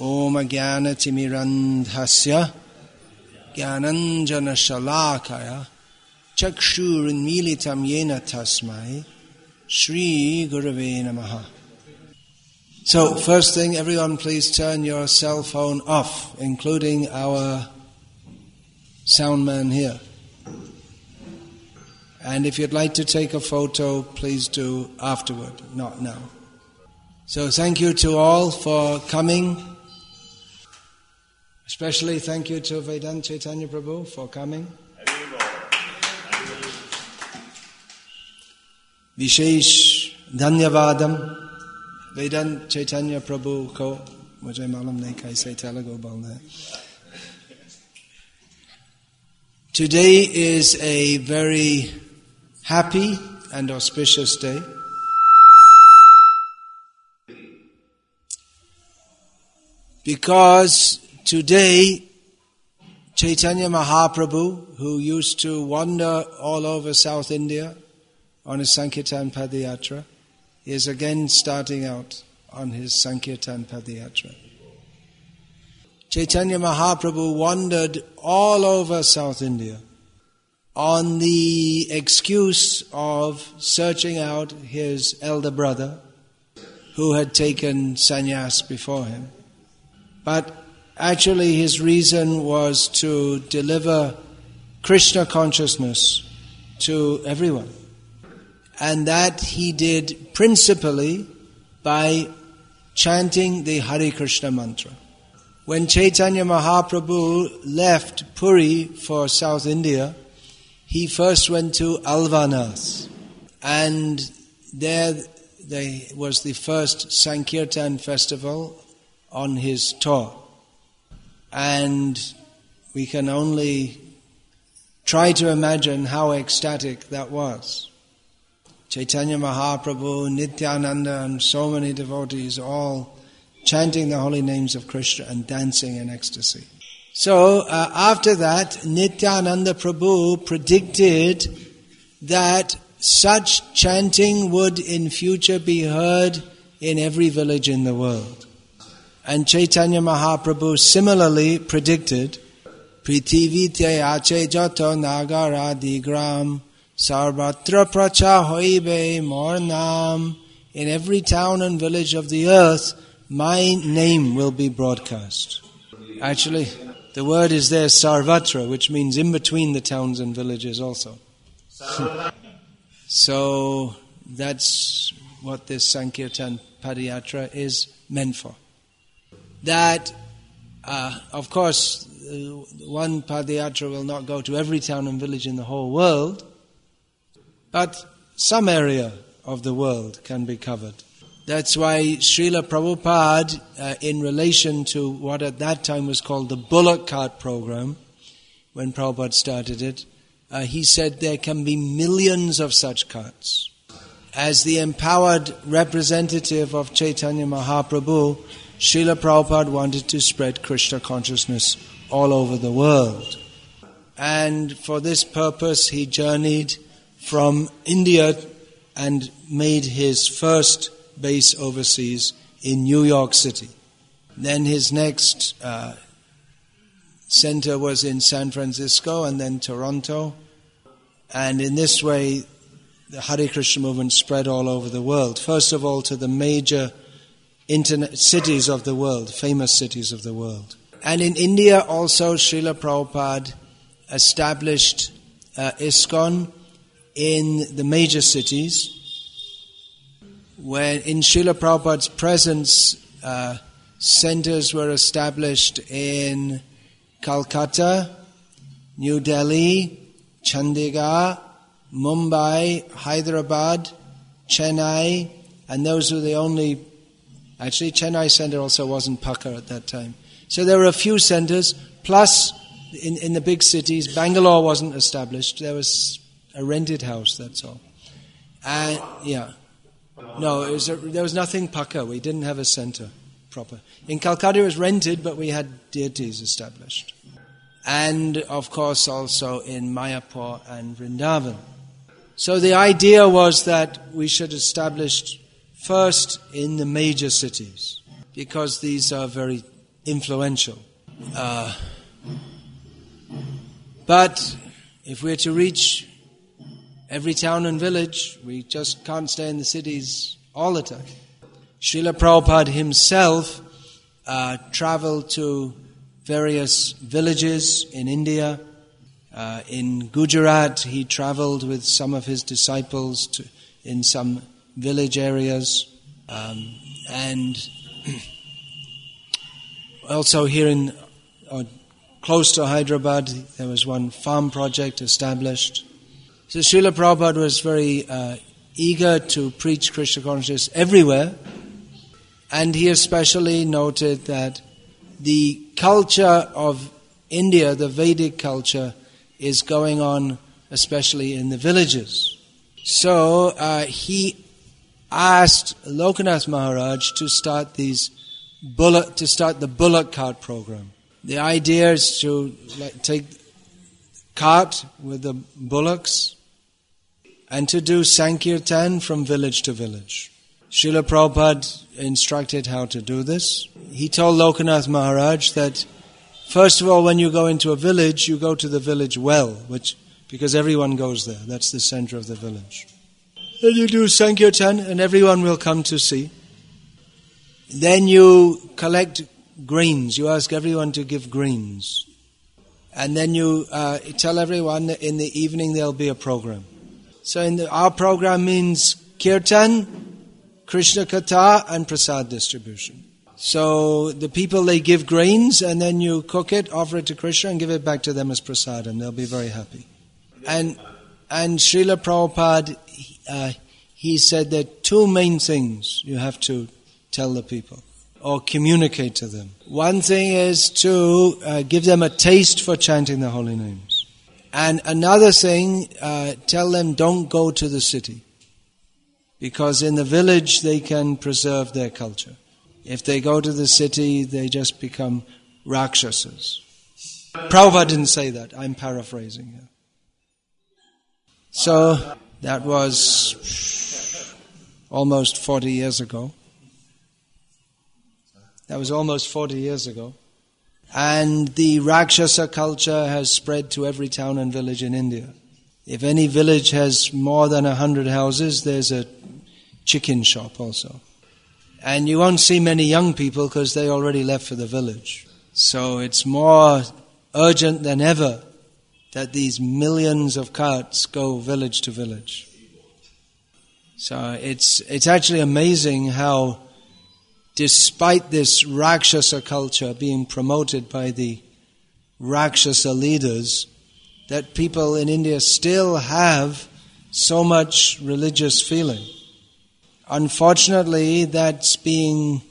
Omagyanatimirandhasya Gyananjana Shalakaya Chakshurunmilitam Yena Tasmai Sri Gurave Namaha. So, first thing, everyone please turn your cell phone off, including our sound man here. And if you'd like to take a photo, please do afterward, not now. So, thank you to all for coming. Especially thank you to Vedant Chaitanya Prabhu for coming. विशेष धन्यवादम वेदांत चैतन्य प्रभु को मुझे मालूम नहीं कैसे तेलुगु बोलना है Today is a very happy and auspicious day. Because today, Chaitanya Mahaprabhu, who used to wander all over South India on his Sankirtan Padayatra, is again starting out on his Sankirtan Padayatra. Chaitanya Mahaprabhu wandered all over South India on the excuse of searching out his elder brother who had taken sannyas before him. But actually, his reason was to deliver Krishna consciousness to everyone. And that he did principally by chanting the Hare Krishna mantra. When Chaitanya Mahaprabhu left Puri for South India, he first went to Alalanath. And there, there was the first Sankirtan festival on his tour. And we can only try to imagine how ecstatic that was. Chaitanya Mahaprabhu, Nityananda, and so many devotees all chanting the holy names of Krishna and dancing in ecstasy. So uh, after that, Nityananda Prabhu predicted that such chanting would in future be heard in every village in the world. And Chaitanya Mahaprabhu similarly predicted, Prithivite ache nagara digram sarvatra pracha hoibe mornam In every town and village of the earth, my name will be broadcast. Actually, the word is there sarvatra, which means in between the towns and villages also. so that's what this Sankirtan Padayatra is meant for. That, uh, of course, uh, one Padayatra will not go to every town and village in the whole world, but some area of the world can be covered. That's why Srila Prabhupada, uh, in relation to what at that time was called the bullock cart program, when Prabhupada started it, uh, he said there can be millions of such carts. As the empowered representative of Chaitanya Mahaprabhu, Srila Prabhupada wanted to spread Krishna consciousness all over the world. And for this purpose, he journeyed from India and made his first base overseas in New York City. Then his next uh, center was in San Francisco and then Toronto. And in this way, the Hare Krishna movement spread all over the world. First of all, to the major internet cities of the world, famous cities of the world. And in India, also, Srila Prabhupada established uh, ISKCON in the major cities when in Srila Prabhupada's presence, uh, centers were established in Calcutta, New Delhi, Chandigarh, Mumbai, Hyderabad, Chennai, and those were the only. Actually, Chennai center also wasn't Pukka at that time. So there were a few centers, plus in, in the big cities, Bangalore wasn't established. There was a rented house, that's all. And, yeah. No, was a, there was nothing Pukka. We didn't have a center proper. In Calcutta, it was rented, but we had deities established. And of course, also in Mayapur and Vrindavan. So the idea was that we should establish first in the major cities, because these are very influential. Uh, but if we're to reach every town and village, we just can't stay in the cities all the time. Srila Prabhupada himself uh, traveled to various villages in India. Uh, in Gujarat, he traveled with some of his disciples to, in some village areas. Um, and also here in uh, close to Hyderabad, there was one farm project established. So Srila Prabhupada was very uh, eager to preach Krishna consciousness everywhere, and he especially noted that the culture of India, the Vedic culture, is going on especially in the villages. So uh, he asked Lokanath Maharaj to start these bullock, to start the bullock cart program. The idea is to like, take cart with the bullocks and to do Sankirtan from village to village. Srila Prabhupada instructed how to do this. He told Lokanath Maharaj that first of all, when you go into a village, you go to the village well, which because everyone goes there. That's the center of the village. Then you do Sankirtan, and everyone will come to see. Then you collect greens. You ask everyone to give greens. And then you uh, tell everyone that in the evening there'll be a program. So in the, our program means kirtan, Krishna Katha, and prasad distribution. So the people they give grains, and then you cook it, offer it to Krishna, and give it back to them as prasad, and they'll be very happy. And and Srila Prabhupada, uh, he said that two main things you have to tell the people or communicate to them. One thing is to uh, give them a taste for chanting the holy names. And another thing, uh, tell them don't go to the city. Because in the village they can preserve their culture. If they go to the city, they just become rakshasas. Prabhupada didn't say that. I'm paraphrasing here. So that was almost 40 years ago. That was almost 40 years ago. And the Rakshasa culture has spread to every town and village in India. If any village has more than a hundred houses, there's a chicken shop also. And you won't see many young people because they already left for the village. So it's more urgent than ever that these millions of carts go village to village. So it's, it's actually amazing how despite this Rakshasa culture being promoted by the Rakshasa leaders, that people in India still have so much religious feeling. Unfortunately, that's being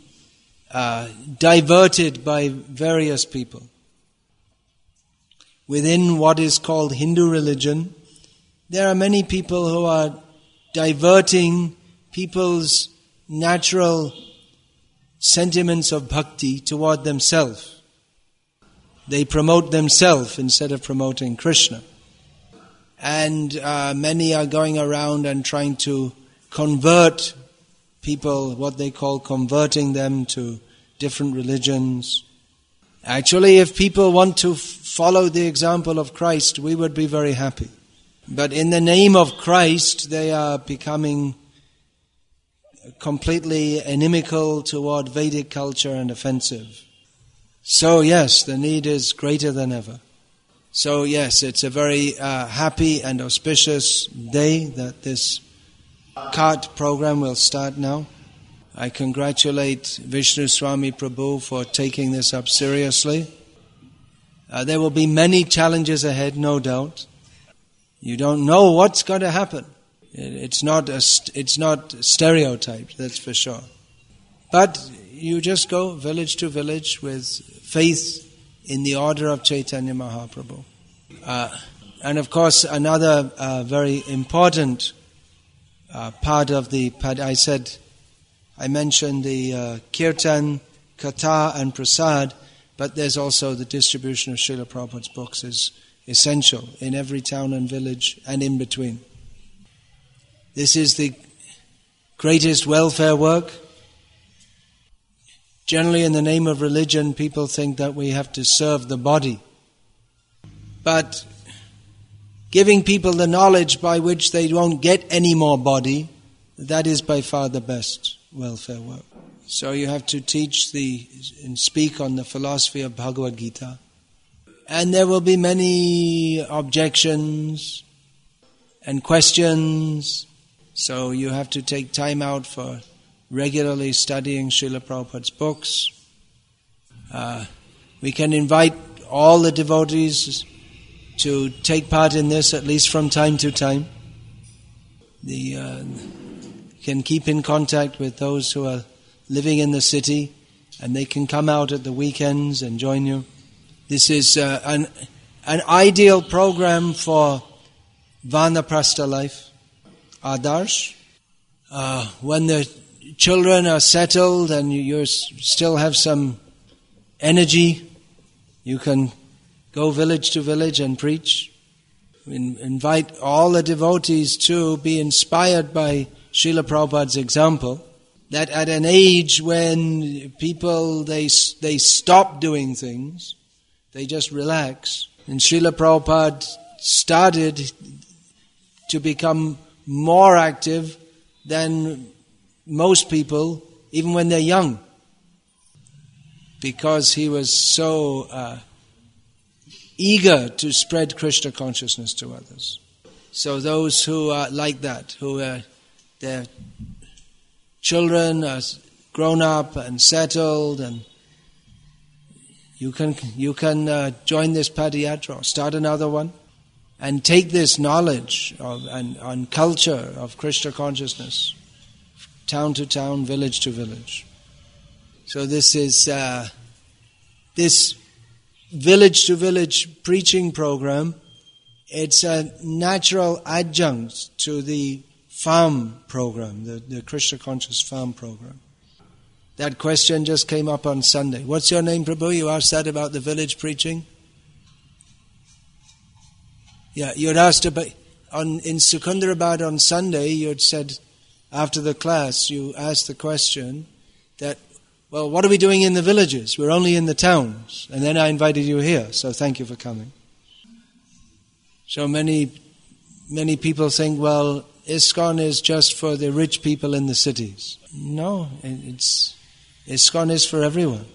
uh, diverted by various people. Within what is called Hindu religion, there are many people who are diverting people's natural sentiments of bhakti toward themselves. They promote themselves instead of promoting Krishna. And uh, many are going around and trying to convert people, what they call converting them to different religions. Actually, if people want to f- follow the example of Christ, we would be very happy. But in the name of Christ, they are becoming completely inimical toward Vedic culture and offensive. So, yes, the need is greater than ever. So, yes, it's a very uh, happy and auspicious day that this cart program will start now. I congratulate Vishnu Swami Prabhu for taking this up seriously. Uh, there will be many challenges ahead, no doubt. You don't know what's going to happen. It's not, a, it's not stereotyped, that's for sure. But you just go village to village with faith in the order of Chaitanya Mahaprabhu. Uh, and of course, another uh, very important uh, part of the, pad, I said, I mentioned the uh, kirtan, katha, and prasad, but there's also the distribution of Srila Prabhupada's books is essential in every town and village and in between. This is the greatest welfare work. Generally, in the name of religion, people think that we have to serve the body. But giving people the knowledge by which they won't get any more body, that is by far the best welfare work. So you have to teach the and speak on the philosophy of Bhagavad Gita. And there will be many objections and questions. So you have to take time out for regularly studying Srila Prabhupada's books. Uh, we can invite all the devotees to take part in this at least from time to time. The, uh, can keep in contact with those who are living in the city and they can come out at the weekends and join you. This is uh, an, an ideal program for Vanaprastha life. Adarsh. Uh, when the children are settled and you, still have some energy, you can go village to village and preach. In, invite all the devotees to be inspired by Srila Prabhupada's example. That at an age when people they they stop doing things, they just relax. And Srila Prabhupada started to become more active than most people, even when they're young, because he was so uh, eager to spread Krishna consciousness to others. So those who are like that, who are their children are grown up and settled, and you can you can uh, join this padayatra, start another one, and take this knowledge of and on culture of Krishna consciousness, town to town, village to village. So this is uh, this village to village preaching program, it's a natural adjunct to the farm program, the, the Krishna Conscious Farm program. That question just came up on Sunday. What's your name, Prabhu? You asked that about the village preaching? Yeah, you'd asked about on in Secunderabad on Sunday. You'd said after the class, you asked the question that well, what are we doing in the villages? We're only in the towns. And then I invited you here, so thank you for coming. So many, many people think, well, ISKCON is just for the rich people in the cities. No, it's, ISKCON is for everyone.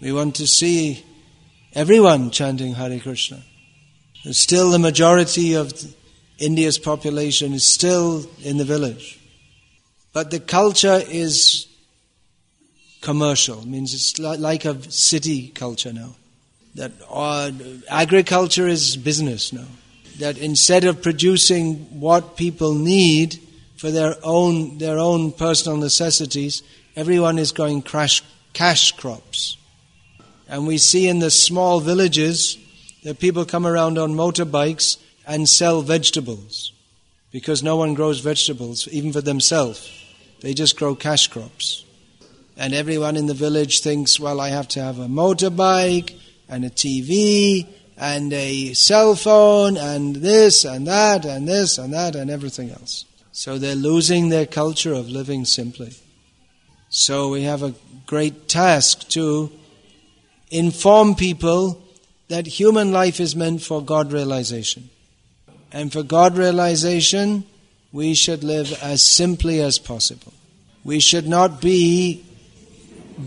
We want to see everyone chanting Hare Krishna. Still, the majority of India's population is still in the village. But the culture is commercial. Means it's like a city culture now. That uh, agriculture is business now. That instead of producing what people need for their own their own personal necessities, everyone is going crash, cash crops. And we see in the small villages that people come around on motorbikes and sell vegetables because no one grows vegetables, even for themselves. They just grow cash crops. And everyone in the village thinks, well, I have to have a motorbike and a TV and a cell phone and this and that and this and that and everything else. So they're losing their culture of living simply. So we have a great task to inform people that human life is meant for God realization. And for God realization, we should live as simply as possible. We should not be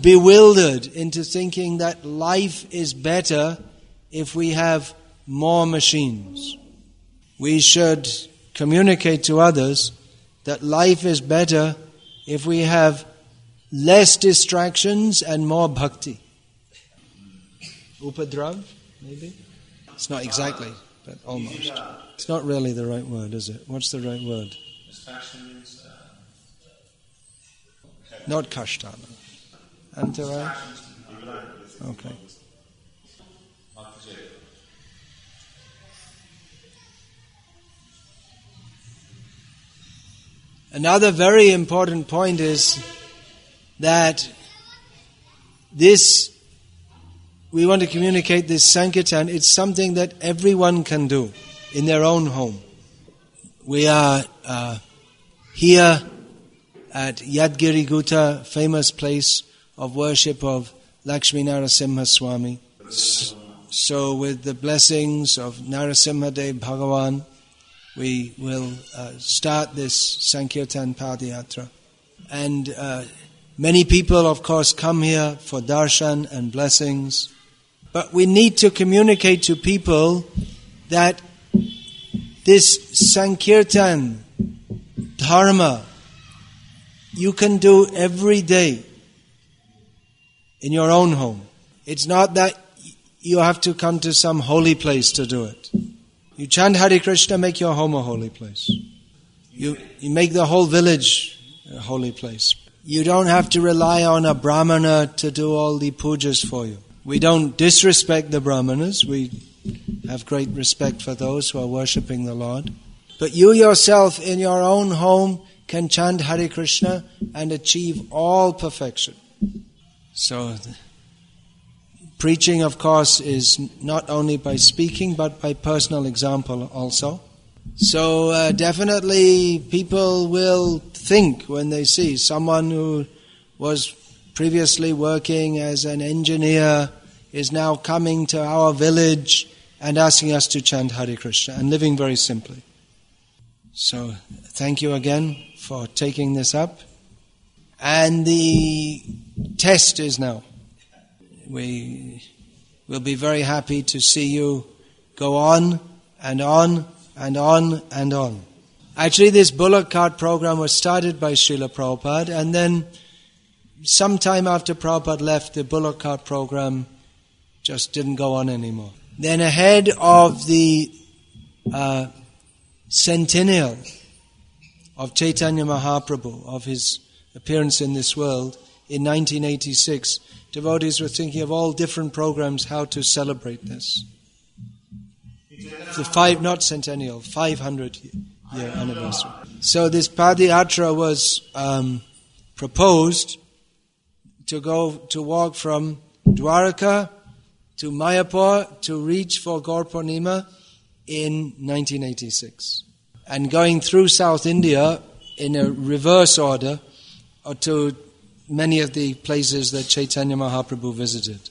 bewildered into thinking that life is better if we have more machines. We should communicate to others that life is better if we have less distractions and more bhakti. Upadrav, maybe? It's not exactly, but almost. It's not really the right word, is it? What's the right word? Not kashtana. Antarai? Okay. Another very important point is that this, we want to communicate this Sankirtan, it's something that everyone can do in their own home. We are uh, here at Yadgiri Gutta, famous place of worship of Lakshmi Narasimha Swami. So, with the blessings of Narasimha Dev Bhagavan, we will uh, start this Sankirtan Padayatra. And uh, many people, of course, come here for darshan and blessings. But we need to communicate to people that this Sankirtan Dharma you can do every day in your own home. It's not that you have to come to some holy place to do it. You chant Hare Krishna, make your home a holy place. You, you make the whole village a holy place. You don't have to rely on a brahmana to do all the pujas for you. We don't disrespect the brahmanas. We have great respect for those who are worshipping the Lord. But you yourself in your own home can chant Hare Krishna and achieve all perfection. So, Preaching, of course, is not only by speaking but by personal example also. So uh, definitely people will think when they see someone who was previously working as an engineer is now coming to our village and asking us to chant Hare Krishna and living very simply. So thank you again for taking this up. And the test is now we will be very happy to see you go on and on and on and on. Actually, this bullock cart program was started by Srila Prabhupada, and then sometime after Prabhupada left, the bullock cart program just didn't go on anymore. Then, ahead of the uh, centennial of Chaitanya Mahaprabhu, of his appearance in this world in 1986, devotees were thinking of all different programs how to celebrate this. The five, not centennial, 500 year anniversary. So this Padayatra was um, proposed to go to walk from Dwarka to Mayapur to reach for Gaur in 1986. And going through South India in a reverse order or to many of the places that Chaitanya Mahaprabhu visited.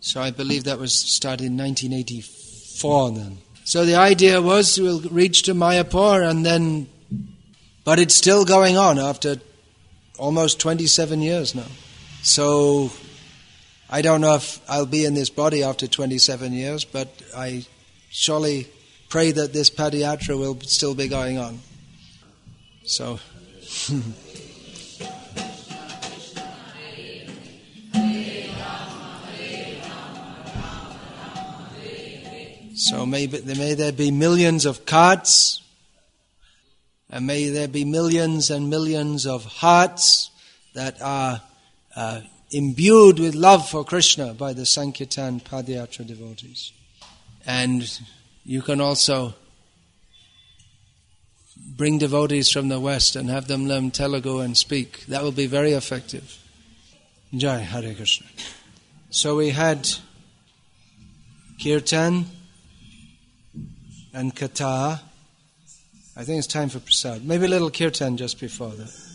So I believe that was started in 1984 then. So the idea was we'll reach to Mayapur and then, but it's still going on after almost 27 years now. So I don't know if I'll be in this body after 27 years, but I surely pray that this Padayatra will still be going on. So. So may, may there be millions of carts, and may there be millions and millions of hearts that are uh, imbued with love for Krishna by the Sankirtan Padayatra devotees. And you can also bring devotees from the West and have them learn Telugu and speak. That will be very effective. Jai Hare Krishna. So we had Kirtan and Katha. I think it's time for prasad. Maybe a little kirtan just before that.